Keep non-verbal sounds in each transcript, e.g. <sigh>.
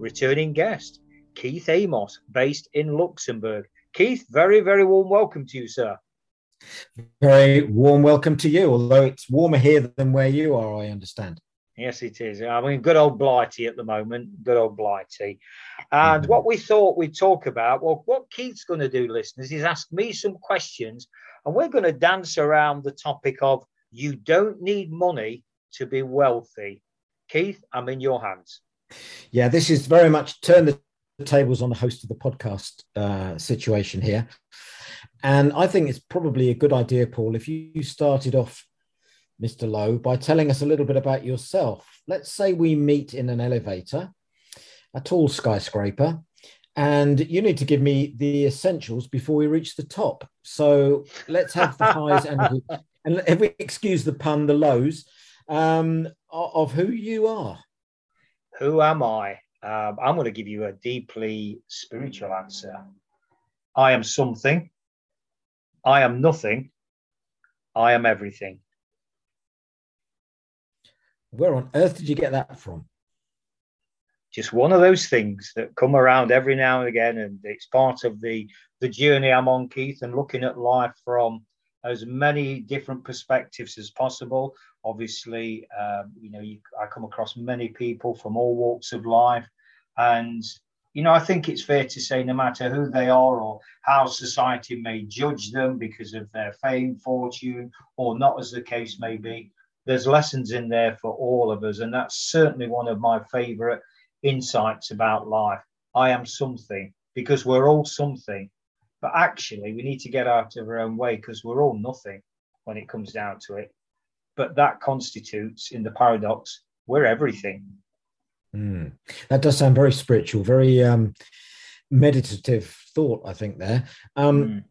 returning guest, Keith Amoss, based in Luxembourg. Keith, very, very warm welcome to you, sir. Very warm welcome to you, although it's warmer here than where you are, I understand. Yes, it is. I mean, good old Blighty at the moment, good old Blighty. And mm-hmm. what we thought we'd talk about, well, what Keith's going to do, listeners, is ask me some questions, and we're going to dance around the topic of you don't need money to be wealthy. Keith, I'm in your hands. Yeah, this is very much turn the tables on the host of the podcast uh, situation here. And I think it's probably a good idea, Paul, if you started off, Mr. Lowe, by telling us a little bit about yourself. Let's say we meet in an elevator, a tall skyscraper, and you need to give me the essentials before we reach the top. So let's have the highs and, and if we excuse the pun, the lows um, of who you are. Who am I? Um, I'm going to give you a deeply spiritual answer. I am something. I am nothing. I am everything. Where on earth did you get that from? Just one of those things that come around every now and again, and it's part of the the journey I'm on, Keith, and looking at life from as many different perspectives as possible. Obviously, um, you know, you, I come across many people from all walks of life, and you know, I think it's fair to say, no matter who they are or how society may judge them because of their fame, fortune, or not, as the case may be, there's lessons in there for all of us, and that's certainly one of my favourite insights about life. I am something because we're all something but actually, we need to get out of our own way because we're all nothing when it comes down to it. But that constitutes, in the paradox, we're everything. Mm. That does sound very spiritual, very um, meditative thought. I think there. Um, mm.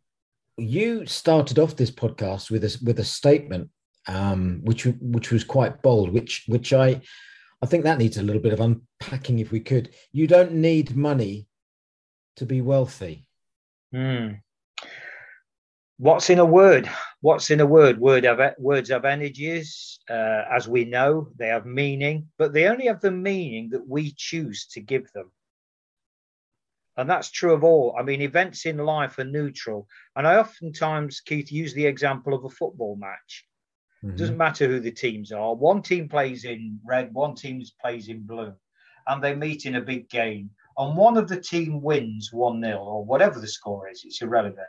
You started off this podcast with a with a statement, um, which which was quite bold, which which I I think that needs a little bit of unpacking if we could. You don't need money to be wealthy. Mm. What's in a word? What's in a word? Word of words have energies, uh, as we know, they have meaning, but they only have the meaning that we choose to give them. And that's true of all. I mean, events in life are neutral. And I oftentimes, Keith, use the example of a football match. Mm-hmm. Doesn't matter who the teams are. One team plays in red, one team plays in blue, and they meet in a big game and one of the team wins 1 0 or whatever the score is, it's irrelevant.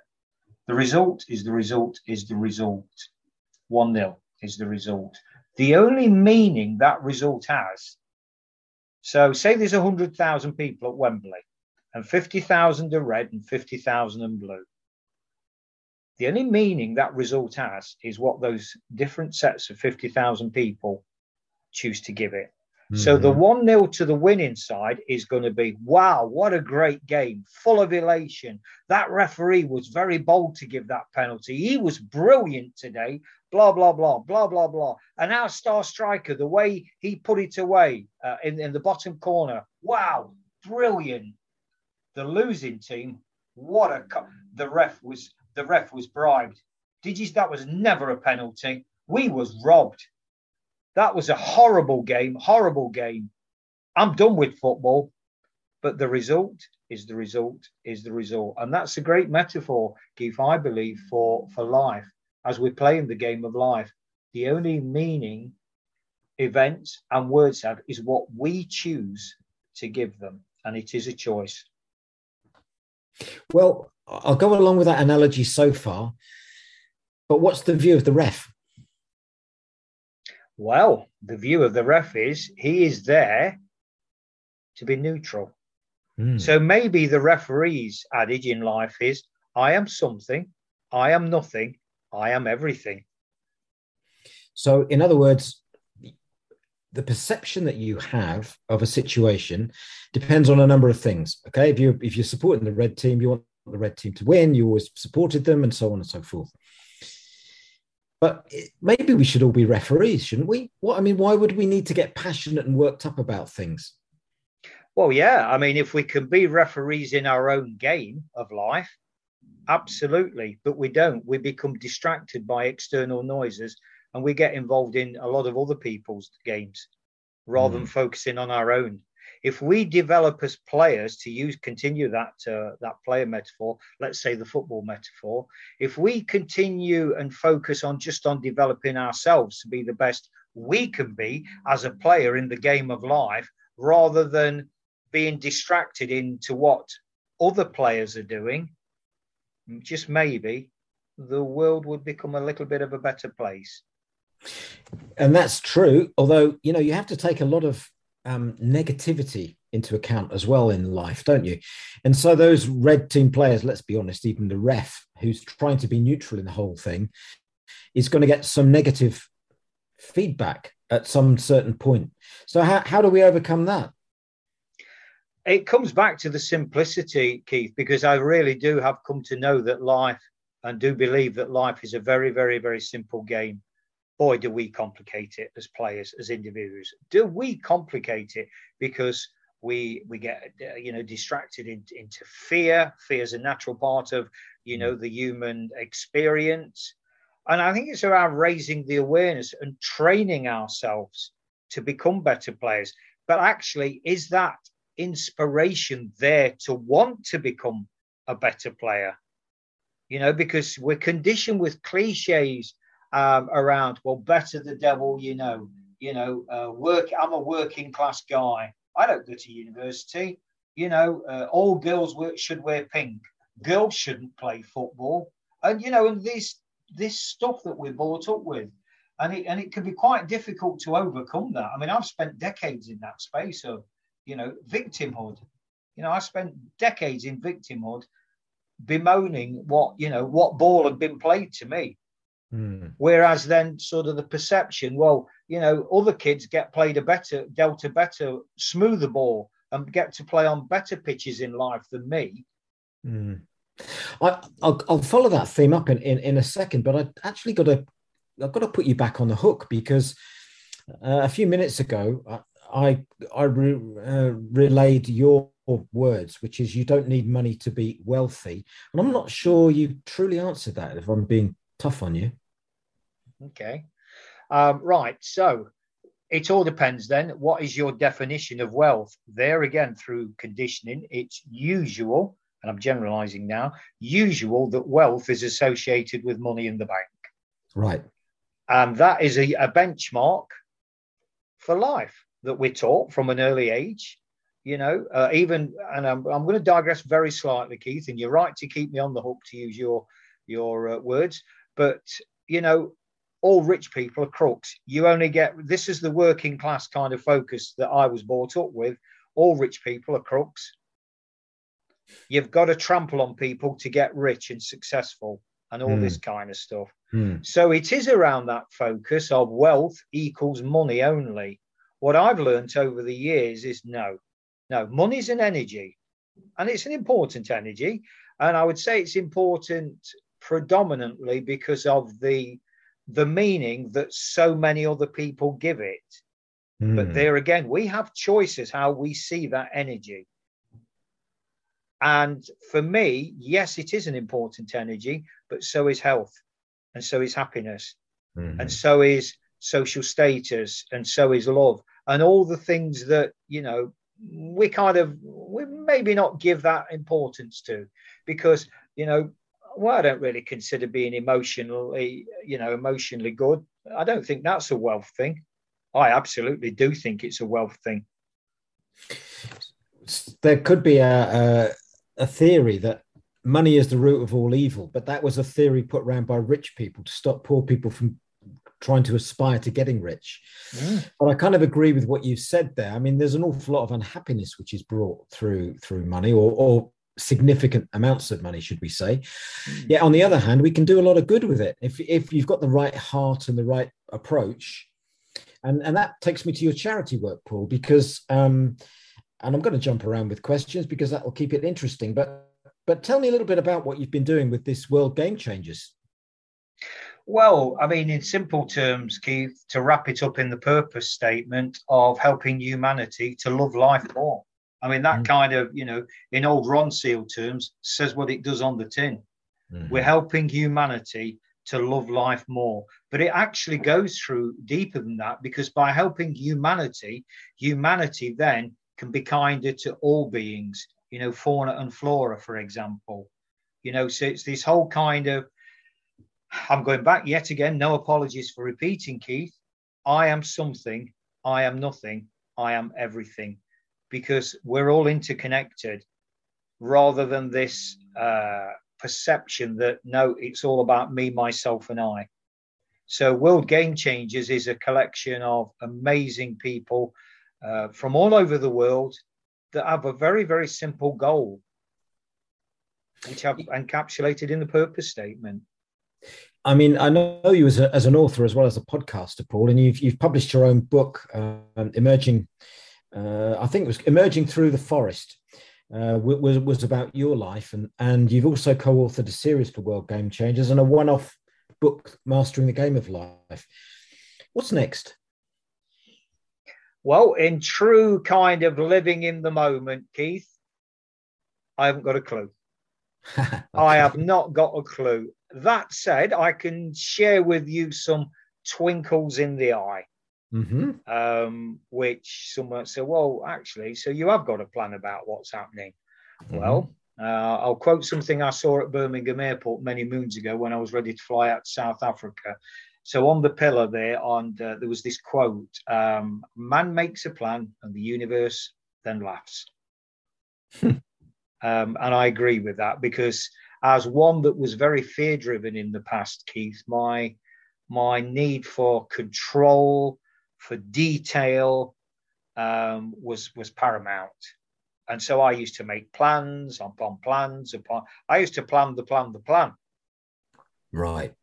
The result is the result is the result. 1 0 is the result. The only meaning that result has so, say there's 100,000 people at Wembley and 50,000 are red and 50,000 are blue. The only meaning that result has is what those different sets of 50,000 people choose to give it. So the mm-hmm. 1 0 to the winning side is going to be wow, what a great game, full of elation. That referee was very bold to give that penalty. He was brilliant today, blah, blah, blah, blah, blah, blah. And our star striker, the way he put it away uh, in, in the bottom corner, wow, brilliant. The losing team, what a. Co- the ref was the ref was bribed. Did you? That was never a penalty. We was robbed. That was a horrible game, horrible game. I'm done with football, but the result is the result is the result. And that's a great metaphor, Keith, I believe, for, for life as we're playing the game of life. The only meaning events and words have is what we choose to give them. And it is a choice. Well, I'll go along with that analogy so far. But what's the view of the ref? Well, the view of the ref is he is there to be neutral. Mm. So maybe the referee's adage in life is I am something, I am nothing, I am everything. So, in other words, the perception that you have of a situation depends on a number of things. Okay, if you if you're supporting the red team, you want the red team to win. You always supported them, and so on and so forth. But maybe we should all be referees, shouldn't we? What I mean, why would we need to get passionate and worked up about things? Well, yeah. I mean, if we can be referees in our own game of life, absolutely. But we don't. We become distracted by external noises and we get involved in a lot of other people's games rather mm. than focusing on our own. If we develop as players to use continue that uh, that player metaphor, let's say the football metaphor, if we continue and focus on just on developing ourselves to be the best we can be as a player in the game of life, rather than being distracted into what other players are doing, just maybe the world would become a little bit of a better place. And that's true. Although, you know, you have to take a lot of um, negativity into account as well in life, don't you? And so those red team players, let's be honest, even the ref who's trying to be neutral in the whole thing is going to get some negative feedback at some certain point. So how, how do we overcome that? It comes back to the simplicity, Keith, because I really do have come to know that life and do believe that life is a very, very, very simple game boy, do we complicate it as players, as individuals. Do we complicate it because we we get uh, you know distracted in, into fear? Fear is a natural part of you know the human experience, and I think it's around raising the awareness and training ourselves to become better players. But actually, is that inspiration there to want to become a better player? You know, because we're conditioned with cliches um, around, well, better the devil you know. You know, uh, work. I'm a working class guy. I don't go to university. You know, uh, all girls work, should wear pink. Girls shouldn't play football. And you know, and this this stuff that we're brought up with, and it and it can be quite difficult to overcome that. I mean, I've spent decades in that space of, you know, victimhood. You know, I spent decades in victimhood, bemoaning what you know what ball had been played to me Mm. Whereas then, sort of the perception, well, you know, other kids get played a better, dealt a better, smoother ball and get to play on better pitches in life than me. Mm. I, will I'll follow that theme up in, in, in a second, but I actually got to, I've got to put you back on the hook because uh, a few minutes ago, I, I re, uh, relayed your words, which is you don't need money to be wealthy. And I'm not sure you truly answered that if I'm being tough on you. Okay. Um, right. So it all depends then. What is your definition of wealth? There again, through conditioning, it's usual, and I'm generalizing now, usual that wealth is associated with money in the bank. Right. And that is a, a benchmark for life that we're taught from an early age. You know, uh, even, and I'm, I'm going to digress very slightly, Keith, and you're right to keep me on the hook to use your your uh, words. But you know, all rich people are crooks. You only get this is the working class kind of focus that I was brought up with. All rich people are crooks. You've got to trample on people to get rich and successful and all mm. this kind of stuff. Mm. So it is around that focus of wealth equals money only. What I've learned over the years is no, no, money's an energy and it's an important energy. And I would say it's important predominantly because of the the meaning that so many other people give it. Mm. But hmm. there again, we have choices how we see that energy. And for me, yes, it is an important energy, but so is health, and so is happiness, mm. and so is social status, and so is love, and all the things that, you know, we kind of, we maybe not give that importance to because, you know, well, I don't really consider being emotionally, you know, emotionally good. I don't think that's a wealth thing. I absolutely do think it's a wealth thing. There could be a, a, a theory that money is the root of all evil, but that was a theory put around by rich people to stop poor people from trying to aspire to getting rich. Mm. But I kind of agree with what you've said there. I mean, there's an awful lot of unhappiness which is brought through through money, or, or significant amounts of money, should we say. Mm. Yet on the other hand, we can do a lot of good with it. If, if you've got the right heart and the right approach, And, and that takes me to your charity work, Paul, because, um, and I'm going to jump around with questions because that will keep it interesting. But, but tell me a little bit about what you've been doing with this World Game Changers. Well, I mean, in simple terms, Keith, to wrap it up in the purpose statement of helping humanity to love life more. I mean, that mm. kind of, you know, in old Ronseal terms, says what it does on the tin. Mm-hmm. We're helping humanity to love life more. But it actually goes through deeper than that because by helping humanity, humanity then can be kinder to all beings, you know, fauna and flora, for example. You know, so it's this whole kind of I'm going back yet again. No apologies for repeating, Keith. I am something. I am nothing. I am everything. Because we're all interconnected rather than this uh, perception that no, it's all about me, myself, and I. So, World Game Changers is a collection of amazing people uh, from all over the world that have a very, very simple goal, which I've encapsulated in the purpose statement. I mean, I know you as, a, as an author as well as a podcaster, Paul, and you've you've published your own book, um, emerging. Uh, I think it was emerging through the forest. Uh, was was about your life, and and you've also co-authored a series for World Game Changers and a one-off book, Mastering the Game of Life. What's next? Well, in true kind of living in the moment, Keith, I haven't got a clue. <laughs> okay. I have not got a clue. That said, I can share with you some twinkles in the eye. Mm-hmm. Um, which someone said, well, actually, so you have got a plan about what's happening. Mm-hmm. Well, uh, I'll quote something I saw at Birmingham Airport many moons ago when I was ready to fly out to South Africa. So on the pillar there, on uh, there was this quote: um, "Man makes a plan, and the universe then laughs." <laughs> um, and I agree with that because as one that was very fear driven in the past, Keith, my my need for control, for detail, um, was was paramount. And so I used to make plans upon plans upon. I used to plan the plan the plan. Right.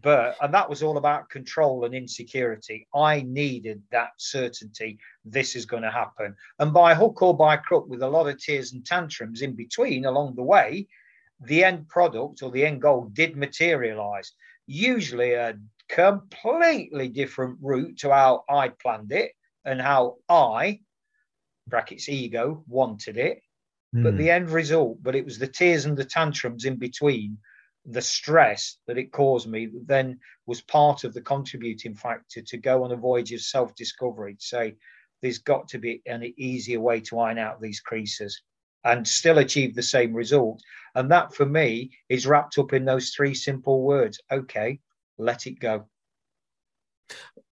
But and that was all about control and insecurity. I needed that certainty. This is going to happen. And by hook or by crook, with a lot of tears and tantrums in between along the way, the end product or the end goal did materialize. Usually a completely different route to how I planned it and how I, brackets ego, wanted it. Mm. But hmm. the end result, but it was the tears and the tantrums in between, the stress that it caused me, then was part of the contributing factor to go on a voyage of self discovery to say, there's got to be an easier way to iron out these creases and still achieve the same result. And that for me is wrapped up in those three simple words okay, let it go.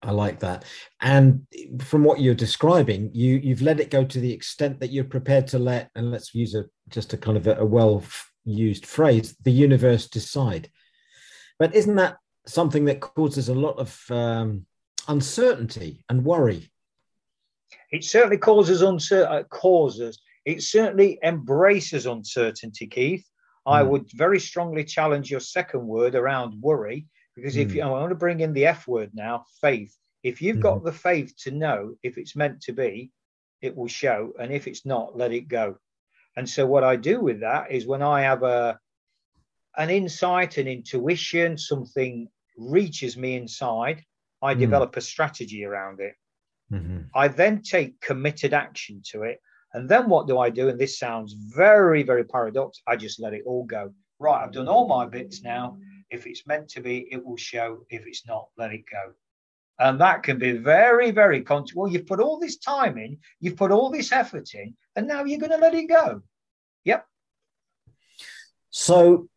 I like that. And from what you're describing, you you've let it go to the extent that you're prepared to let, and let's use a just a kind of a, a well used phrase, the universe decide. But isn't that something that causes a lot of um, uncertainty and worry? It certainly causes uncertainty. Uh, causes it certainly embraces uncertainty, Keith. Mm. I hmm. would very strongly challenge your second word around worry, because mm. if hmm. you, I want to bring in the F word now, faith. If you've mm. got hmm. the faith to know if it's meant to be, it will show, and if it's not, let it go. And so, what I do with that is when I have a an insight, an intuition, something reaches me inside, I develop a strategy around it. Mm-hmm. I then take committed action to it and then what do I do? And this sounds very, very paradox. I just let it all go. Right, I've done all my bits now. If it's meant to be, it will show. If it's not, let it go. And that can be very, very con- well. You've put all this time in, you've put all this effort in, and now you're going to let it go. Yep. So,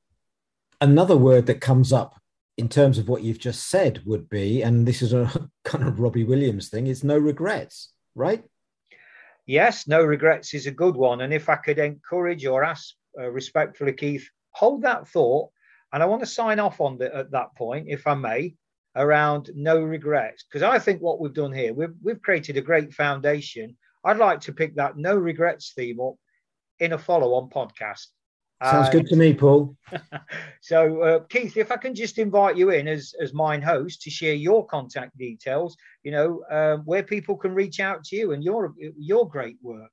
another word that comes up in terms of what you've just said would be, and this is a <laughs> kind of Robbie Williams thing, is no regrets, right? Yes, no regrets is a good one. And if I could encourage or ask uh, respectfully, Keith, hold that thought. And I want to sign off on the, at that point, if I may, around no regrets, because I think what we've done here, we've, we've created a great foundation. I'd like to pick that no regrets theme up in a follow on podcast. Sounds good to me, Paul. <laughs> so, uh, Keith, if I can just invite you in as, as mine host to share your contact details, you know, uh, where people can reach out to you and your your great work.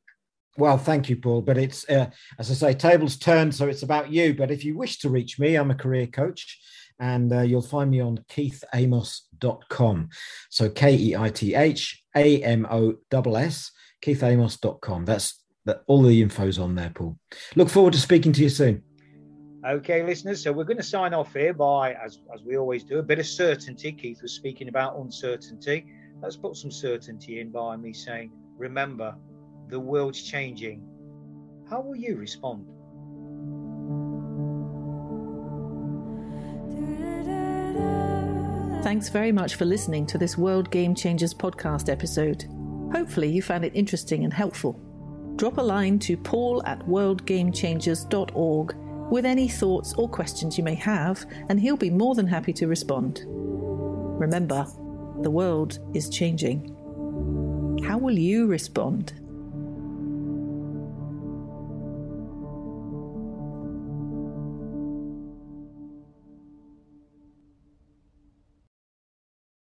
Well, thank you, Paul. But it's, uh, as I say, tables turned, so it's about you. But if you wish to reach me, I'm a career coach and uh, you'll find me on keithamoss.com. So K E I T H A M O S S, keithamoss.com. That's that all the info's on there, Paul. Look forward to speaking to you soon. Okay, listeners. So we're going to sign off here by, as, as we always do, a bit of certainty. Keith was speaking about uncertainty. Let's put some certainty in by me saying, remember, the world's changing. How will you respond? Thanks very much for listening to this World Game Changers podcast episode. Hopefully, you found it interesting and helpful. Drop a line to paul at worldgamechangers.org with any thoughts or questions you may have, and he'll be more than happy to respond. Remember, the world is changing. How will you respond?